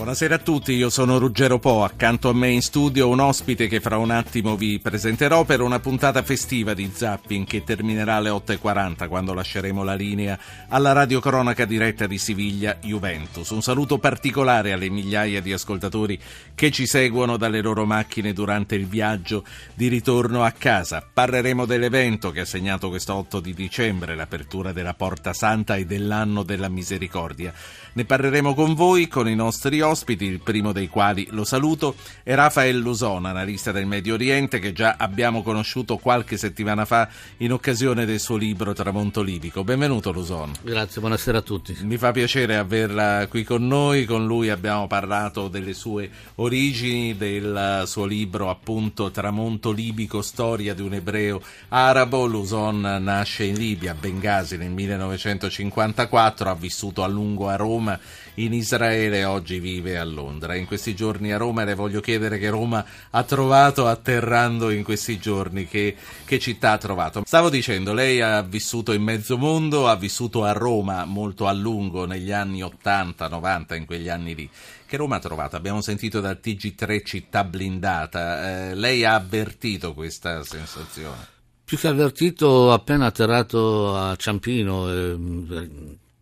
Buonasera a tutti, io sono Ruggero Po, accanto a me in studio un ospite che fra un attimo vi presenterò per una puntata festiva di Zapping che terminerà alle 8.40 quando lasceremo la linea alla radiocronaca diretta di Siviglia Juventus. Un saluto particolare alle migliaia di ascoltatori che ci seguono dalle loro macchine durante il viaggio di ritorno a casa. Parleremo dell'evento che ha segnato questo 8 di dicembre, l'apertura della Porta Santa e dell'anno della misericordia. Ne parleremo con voi, con i nostri ospiti, il primo dei quali lo saluto, è Rafael Luson, analista del Medio Oriente che già abbiamo conosciuto qualche settimana fa in occasione del suo libro Tramonto Libico. Benvenuto Luson. Grazie, buonasera a tutti. Mi fa piacere averla qui con noi, con lui abbiamo parlato delle sue origini, del suo libro appunto Tramonto Libico, storia di un ebreo arabo. Luson nasce in Libia, a Bengasi nel 1954, ha vissuto a lungo a Roma Roma in Israele oggi vive a Londra. In questi giorni a Roma le voglio chiedere che Roma ha trovato atterrando in questi giorni, che, che città ha trovato. Stavo dicendo, lei ha vissuto in mezzo mondo, ha vissuto a Roma molto a lungo negli anni 80, 90, in quegli anni lì. Che Roma ha trovato? Abbiamo sentito dal TG3 città blindata. Eh, lei ha avvertito questa sensazione? Più che avvertito, appena atterrato a Ciampino, eh,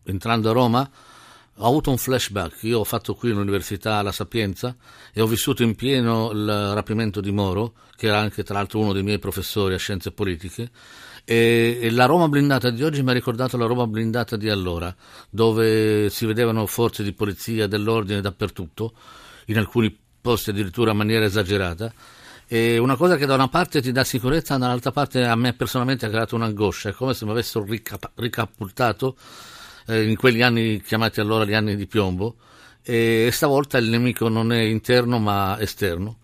entrando a Roma, ho avuto un flashback. Io ho fatto qui l'università La Sapienza e ho vissuto in pieno il rapimento di Moro, che era anche tra l'altro uno dei miei professori a scienze politiche. E, e la Roma blindata di oggi mi ha ricordato la Roma blindata di allora, dove si vedevano forze di polizia, dell'ordine dappertutto, in alcuni posti addirittura in maniera esagerata. E una cosa che da una parte ti dà sicurezza, dall'altra parte a me personalmente ha creato un'angoscia, è come se mi avessero ricap- ricapultato eh, in quegli anni chiamati allora gli anni di piombo, e stavolta il nemico non è interno ma esterno.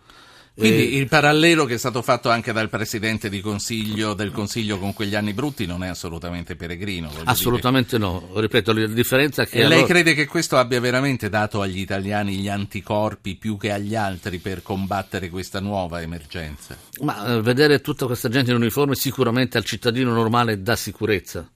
Quindi e... il parallelo che è stato fatto anche dal Presidente di consiglio, del Consiglio con quegli anni brutti non è assolutamente peregrino. Assolutamente dire. no, ripeto, la differenza è che... E allora... lei crede che questo abbia veramente dato agli italiani gli anticorpi più che agli altri per combattere questa nuova emergenza? Ma eh, vedere tutta questa gente in uniforme sicuramente al cittadino normale dà sicurezza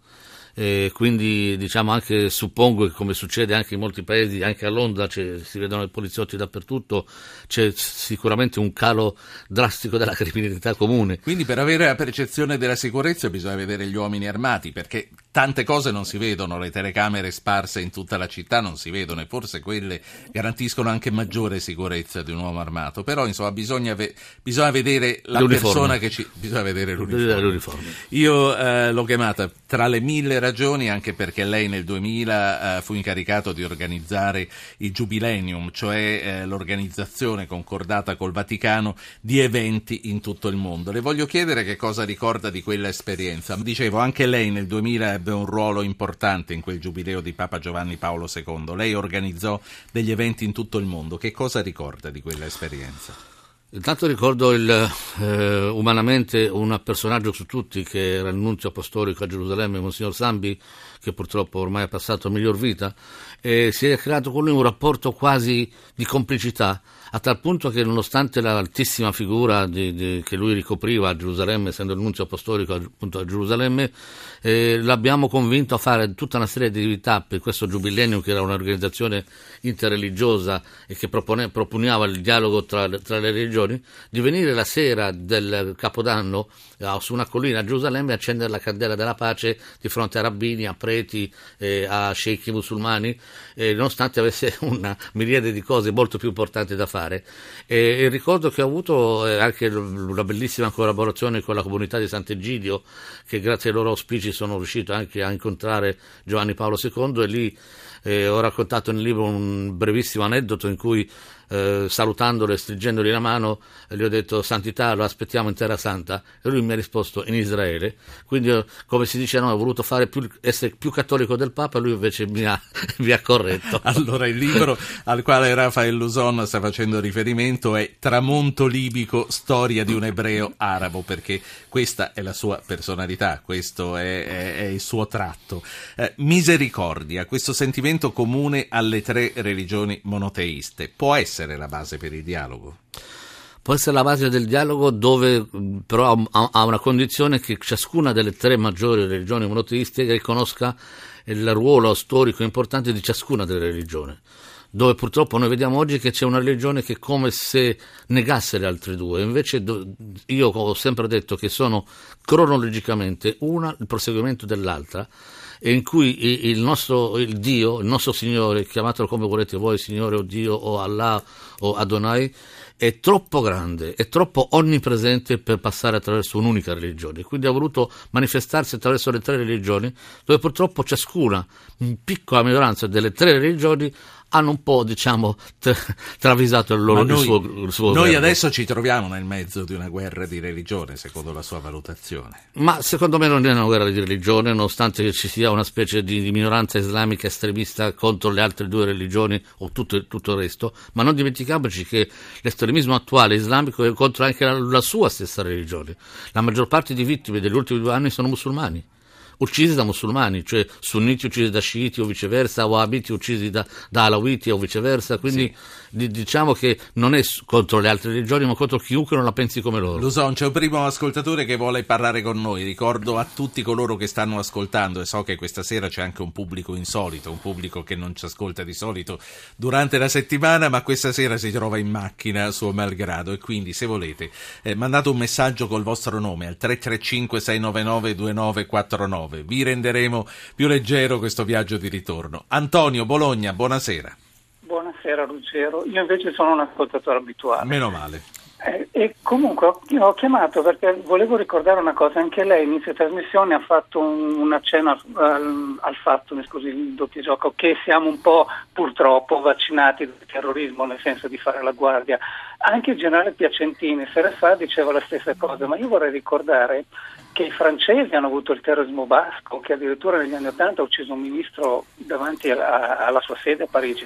e quindi diciamo anche suppongo che come succede anche in molti paesi, anche a Londra si vedono i poliziotti dappertutto, c'è sicuramente un calo drastico della criminalità comune. Quindi per avere la percezione della sicurezza bisogna vedere gli uomini armati, perché tante cose non si vedono, le telecamere sparse in tutta la città non si vedono e forse quelle garantiscono anche maggiore sicurezza di un uomo armato, però insomma bisogna, ve- bisogna vedere la l'uniforme. persona che ci... bisogna vedere l'uniforme. l'uniforme. Io eh, l'ho chiamata tra le mille ragioni anche perché lei nel 2000 eh, fu incaricato di organizzare il Jubilenium, cioè eh, l'organizzazione concordata col Vaticano di eventi in tutto il mondo. Le voglio chiedere che cosa ricorda di quella esperienza. Dicevo, anche lei nel 2000 ebbe un ruolo importante in quel giubileo di Papa Giovanni Paolo II. Lei organizzò degli eventi in tutto il mondo. Che cosa ricorda di quella esperienza? Intanto ricordo il, eh, umanamente un personaggio su tutti che era il nunzio apostolico a Gerusalemme, Monsignor Sambi, che purtroppo ormai ha passato a miglior vita, e si è creato con lui un rapporto quasi di complicità, a tal punto che nonostante l'altissima figura di, di, che lui ricopriva a Gerusalemme, essendo il nunzio apostolico appunto a Gerusalemme, eh, l'abbiamo convinto a fare tutta una serie di attività per questo giubilennio che era un'organizzazione interreligiosa e che propone, proponeva il dialogo tra, tra, le religioni, di venire la sera del Capodanno eh, su una collina a Gerusalemme e accendere la candela della pace di fronte a rabbini, a preti, eh, a sceicchi musulmani, nonostante avesse una miriade di cose molto più importanti da fare fare. E, e ricordo che ho avuto eh, anche una bellissima collaborazione con la comunità di Sant'Egidio, che grazie ai loro auspici sono riuscito anche a incontrare Giovanni Paolo II e lì eh, ho raccontato nel libro un brevissimo aneddoto in cui eh, salutandolo e stringendogli la mano, gli ho detto Santità, lo aspettiamo in Terra Santa e lui mi ha risposto in Israele. Quindi, come si dice, no, ho voluto più, essere più cattolico del Papa, lui invece mi ha, mi ha corretto. allora, il libro al quale Rafael Luson sta facendo riferimento è Tramonto libico, storia di un ebreo arabo, perché questa è la sua personalità, questo è, è, è il suo tratto. Eh, misericordia, questo sentimento comune alle tre religioni monoteiste, può essere la base per il dialogo? Può essere la base del dialogo dove però ha una condizione che ciascuna delle tre maggiori religioni monoteiste riconosca il ruolo storico importante di ciascuna delle religioni. Dove purtroppo noi vediamo oggi che c'è una religione che è come se negasse le altre due, invece io ho sempre detto che sono cronologicamente una il proseguimento dell'altra e in cui il nostro il Dio, il nostro Signore, chiamatelo come volete voi, Signore o Dio o Allah o Adonai, è troppo grande, è troppo onnipresente per passare attraverso un'unica religione. Quindi ha voluto manifestarsi attraverso le tre religioni, dove purtroppo ciascuna, in piccola minoranza delle tre religioni, hanno un po' diciamo travisato il, loro, noi, il suo, il suo noi verbo. adesso ci troviamo nel mezzo di una guerra di religione secondo la sua valutazione. Ma secondo me non è una guerra di religione nonostante ci sia una specie di, di minoranza islamica estremista contro le altre due religioni o tutto, tutto, il resto ma non dimentichiamoci che l'estremismo attuale islamico è contro anche la, la sua stessa religione. La maggior parte di vittime degli ultimi due anni sono musulmani uccisi da musulmani, cioè sunniti uccisi da sciiti o viceversa, wahhabiti uccisi da, da alawiti o viceversa, quindi sì. di, diciamo che non è contro le altre religioni ma contro chiunque non la pensi come loro. Luson, c'è un primo ascoltatore che vuole parlare con noi, ricordo a tutti coloro che stanno ascoltando e so che questa sera c'è anche un pubblico insolito, un pubblico che non ci ascolta di solito durante la settimana ma questa sera si trova in macchina suo malgrado e quindi se volete eh, mandate un messaggio col vostro nome al 335 699 2949 vi renderemo più leggero questo viaggio di ritorno. Antonio Bologna, buonasera. Buonasera Ruggero, io invece sono un ascoltatore abituale. Meno male. Eh, e comunque ho, ho, chiamato perché volevo ricordare una cosa, anche lei inizio trasmissione ha fatto un, un accenno al, al, fatto, mi scusi il doppio gioco, che siamo un po' purtroppo vaccinati dal terrorismo nel senso di fare la guardia. Anche il generale Piacentini sera fa diceva la stessa cosa, ma io vorrei ricordare che i francesi hanno avuto il terrorismo basco, che addirittura negli anni Ottanta ha ucciso un ministro davanti alla, alla sua sede a Parigi.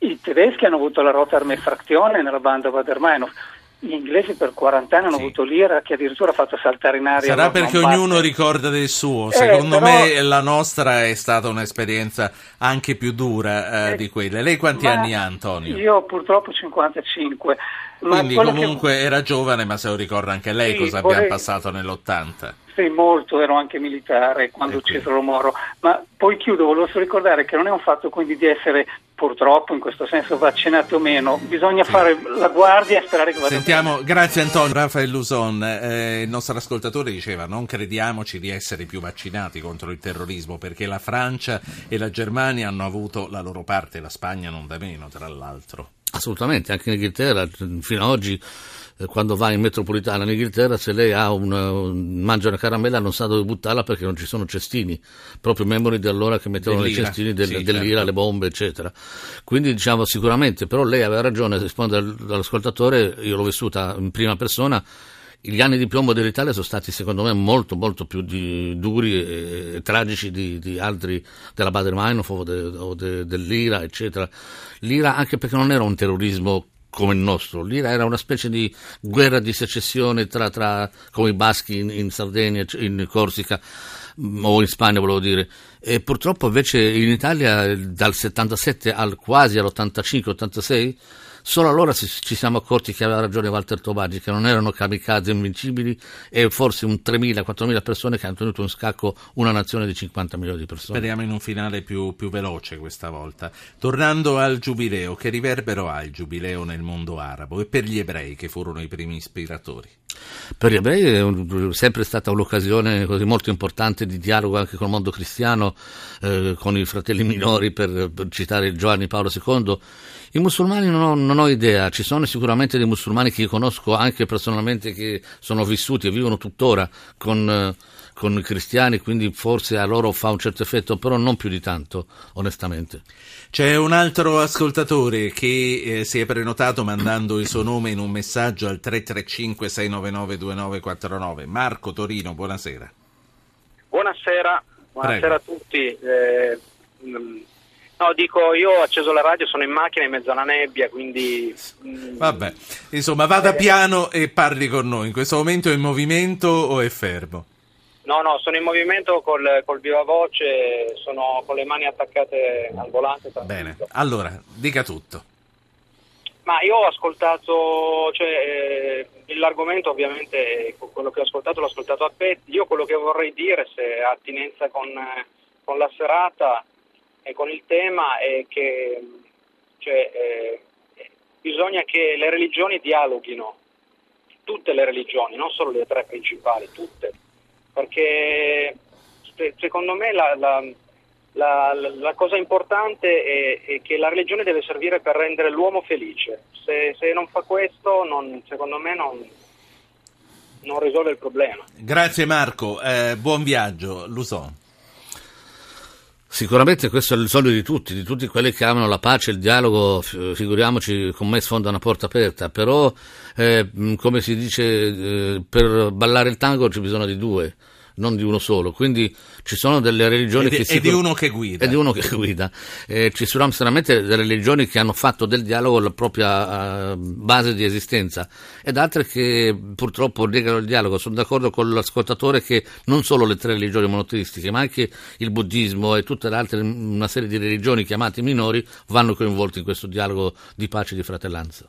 I tedeschi hanno avuto la Rota Armee Frazione nella banda Bader-Meinhof gli inglesi per 40 anni hanno sì. avuto l'ira che addirittura ha fatto saltare in aria. Sarà perché ognuno ricorda del suo. Eh, Secondo però... me la nostra è stata un'esperienza anche più dura eh, eh, di quelle. Lei quanti anni ha, Antonio? Io purtroppo 55. Quindi comunque che... era giovane, ma se lo ricorda anche lei sì, cosa vorrei... abbiamo passato nell'80. Sì, molto, ero anche militare quando uccisero Moro, ma poi chiudo, volevo solo ricordare che non è un fatto quindi di essere purtroppo in questo senso vaccinati o meno, bisogna sì. fare la guardia e sperare che vada Sentiamo, bene. grazie Antonio, Raffaele Luson, eh, il nostro ascoltatore diceva non crediamoci di essere più vaccinati contro il terrorismo perché la Francia e la Germania hanno avuto la loro parte, la Spagna non da meno tra l'altro. Assolutamente, anche in Inghilterra fino ad oggi quando va in metropolitana in Inghilterra se lei una, mangia una caramella non sa dove buttarla perché non ci sono cestini. Proprio memori di allora che mettevano i cestini del, sì, dell'ira, certo. le bombe eccetera. Quindi diciamo sicuramente però lei aveva ragione risponde all'ascoltatore io l'ho vissuta in prima persona. Gli anni di piombo dell'Italia sono stati secondo me molto molto più di, duri e, e, tragici di, di, altri della Bader-Meinhof o, de, o de, dell'IRA eccetera. l'IRA anche perché non era un terrorismo come il nostro. L'IRA era una specie di guerra di secessione tra, tra come i baschi in, in, Sardegna, in Corsica mm, o in Spagna volevo dire. E purtroppo invece in Italia dal 77 al quasi all'85-86 Solo allora ci siamo accorti che aveva ragione Walter Tobaggi, che non erano kamikaze invincibili e forse un 3.000-4.000 persone che hanno tenuto in scacco una nazione di 50 milioni di persone. Speriamo in un finale più, più veloce questa volta. Tornando al giubileo, che riverbero ha il giubileo nel mondo arabo e per gli ebrei che furono i primi ispiratori? Per gli ebrei è sempre stata un'occasione molto importante di dialogo anche con il mondo cristiano, eh, con i fratelli minori, per, per citare Giovanni Paolo II i musulmani non ho, non ho, idea, ci sono sicuramente dei musulmani che io conosco anche personalmente che sono vissuti e vivono tuttora con, con i cristiani, quindi forse a loro fa un certo effetto, però non più di tanto, onestamente. C'è un altro ascoltatore che eh, si è prenotato mandando il suo nome in un messaggio al 335 699 2949. Marco Torino, buonasera. Buonasera, buonasera a tutti. Eh, No, dico, io ho acceso la radio, sono in macchina in mezzo alla nebbia, quindi... Mm, Vabbè, insomma, vada eh, piano e parli con noi. In questo momento è in movimento o è fermo? No, no, sono in movimento col, col viva voce, sono con le mani attaccate al volante. Bene, allora, dica tutto. Ma io ho ascoltato, cioè, eh, l'argomento ovviamente, quello che ho ascoltato l'ho ascoltato a petti. Io quello che vorrei dire, se ha attinenza con, con la serata, e con il tema è che Cioè, eh, bisogna che le religioni dialoghino, tutte le religioni, non solo le tre principali, tutte, perché secondo me la, la, la, la cosa importante è, è, che la religione deve servire per rendere l'uomo felice. Se, se non fa questo, non, secondo me non, non, risolve il problema. Grazie Marco, eh, buon viaggio, Luson. Sicuramente questo è il sogno di tutti, di tutti quelli che amano la pace, il dialogo, figuriamoci con me sfonda una porta aperta, però eh, come si dice, eh, per ballare il tango c'è bisogno di due non di uno solo. Quindi ci sono delle religioni e che... E di uno che guida. E di uno che guida. Eh, ci sono sicuramente delle religioni che hanno fatto del dialogo la propria uh, base di esistenza ed altre che purtroppo negano il dialogo. Sono d'accordo con l'ascoltatore che non solo le tre religioni monoteistiche, ma anche il buddismo e tutte le altre, una serie di religioni chiamate minori, vanno coinvolte in questo dialogo di pace e di fratellanza.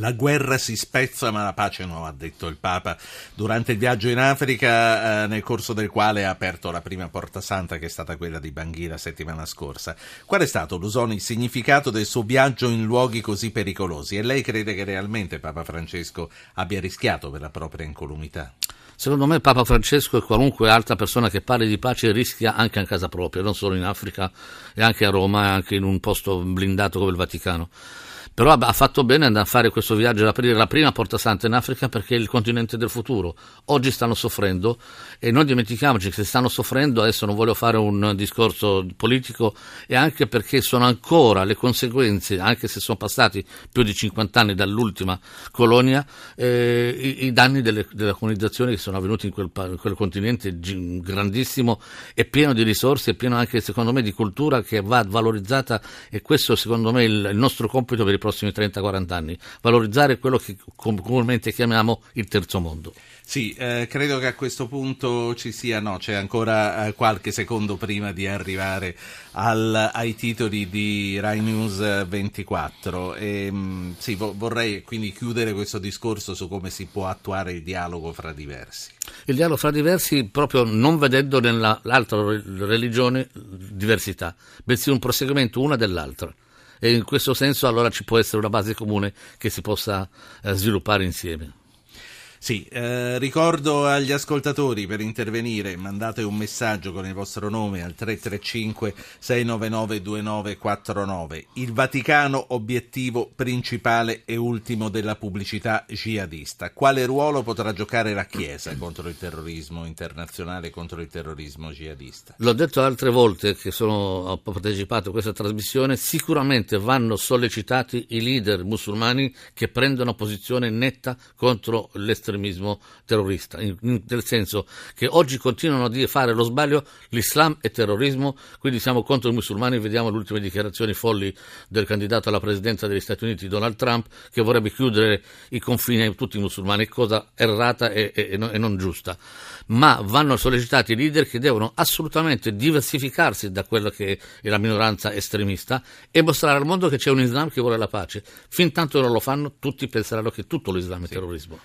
La guerra si spezza ma la pace no, ha detto il Papa durante il viaggio in Africa, eh, nel corso del quale ha aperto la prima porta santa che è stata quella di Bangui la settimana scorsa. Qual è stato, Lusoni, il significato del suo viaggio in luoghi così pericolosi? E lei crede che realmente Papa Francesco abbia rischiato per la propria incolumità? Secondo me Papa Francesco e qualunque altra persona che parli di pace rischia anche a casa propria, non solo in Africa e anche a Roma e anche in un posto blindato come il Vaticano però ha fatto bene andare a fare questo viaggio aprire la prima porta santa in Africa perché è il continente del futuro. Oggi stanno soffrendo e non dimentichiamoci che se stanno soffrendo, adesso non voglio fare un discorso politico, e anche perché sono ancora le conseguenze, anche se sono passati più di 50 anni dall'ultima colonia, eh, i, i, danni delle, delle colonizzazioni che sono avvenuti in quel, in quel continente grandissimo e pieno di risorse e pieno anche secondo me di cultura che va valorizzata e questo secondo me è il, il nostro compito per i prossimi prossimi 30-40 anni, valorizzare quello che comunemente chiamiamo il terzo mondo. Sì, eh, credo che a questo punto ci sia, no, c'è ancora eh, qualche secondo prima di arrivare al, ai titoli di Rai News 24. E, mh, sì, vo- vorrei quindi chiudere questo discorso su come si può attuare il dialogo fra diversi. Il dialogo fra diversi proprio non vedendo nell'altra religione diversità, bensì un proseguimento una dell'altra e in questo senso allora ci può essere una base comune che si possa eh, sviluppare insieme. Sì, eh, ricordo agli ascoltatori per intervenire, mandate un messaggio con il vostro nome al 335 699 2949. Il Vaticano obiettivo principale e ultimo della pubblicità jihadista. Quale ruolo potrà giocare la Chiesa contro il terrorismo internazionale, contro il terrorismo jihadista? L'ho detto altre volte che sono, ho partecipato a questa trasmissione, sicuramente vanno sollecitati i leader musulmani che prendono posizione netta contro l'estremismo estremismo terrorista, in, in, nel senso che oggi continuano a dire, fare lo sbaglio, l'Islam è terrorismo, quindi siamo contro i musulmani, vediamo le ultime dichiarazioni folli del candidato alla presidenza degli Stati Uniti, Donald Trump, che vorrebbe chiudere i confini a tutti i musulmani, cosa errata e, e, e non giusta. Ma vanno sollecitati i leader che devono assolutamente diversificarsi da quella che è la minoranza estremista e mostrare al mondo che c'è un Islam che vuole la pace. Fin tanto non lo fanno, tutti penseranno che tutto l'Islam è terrorismo.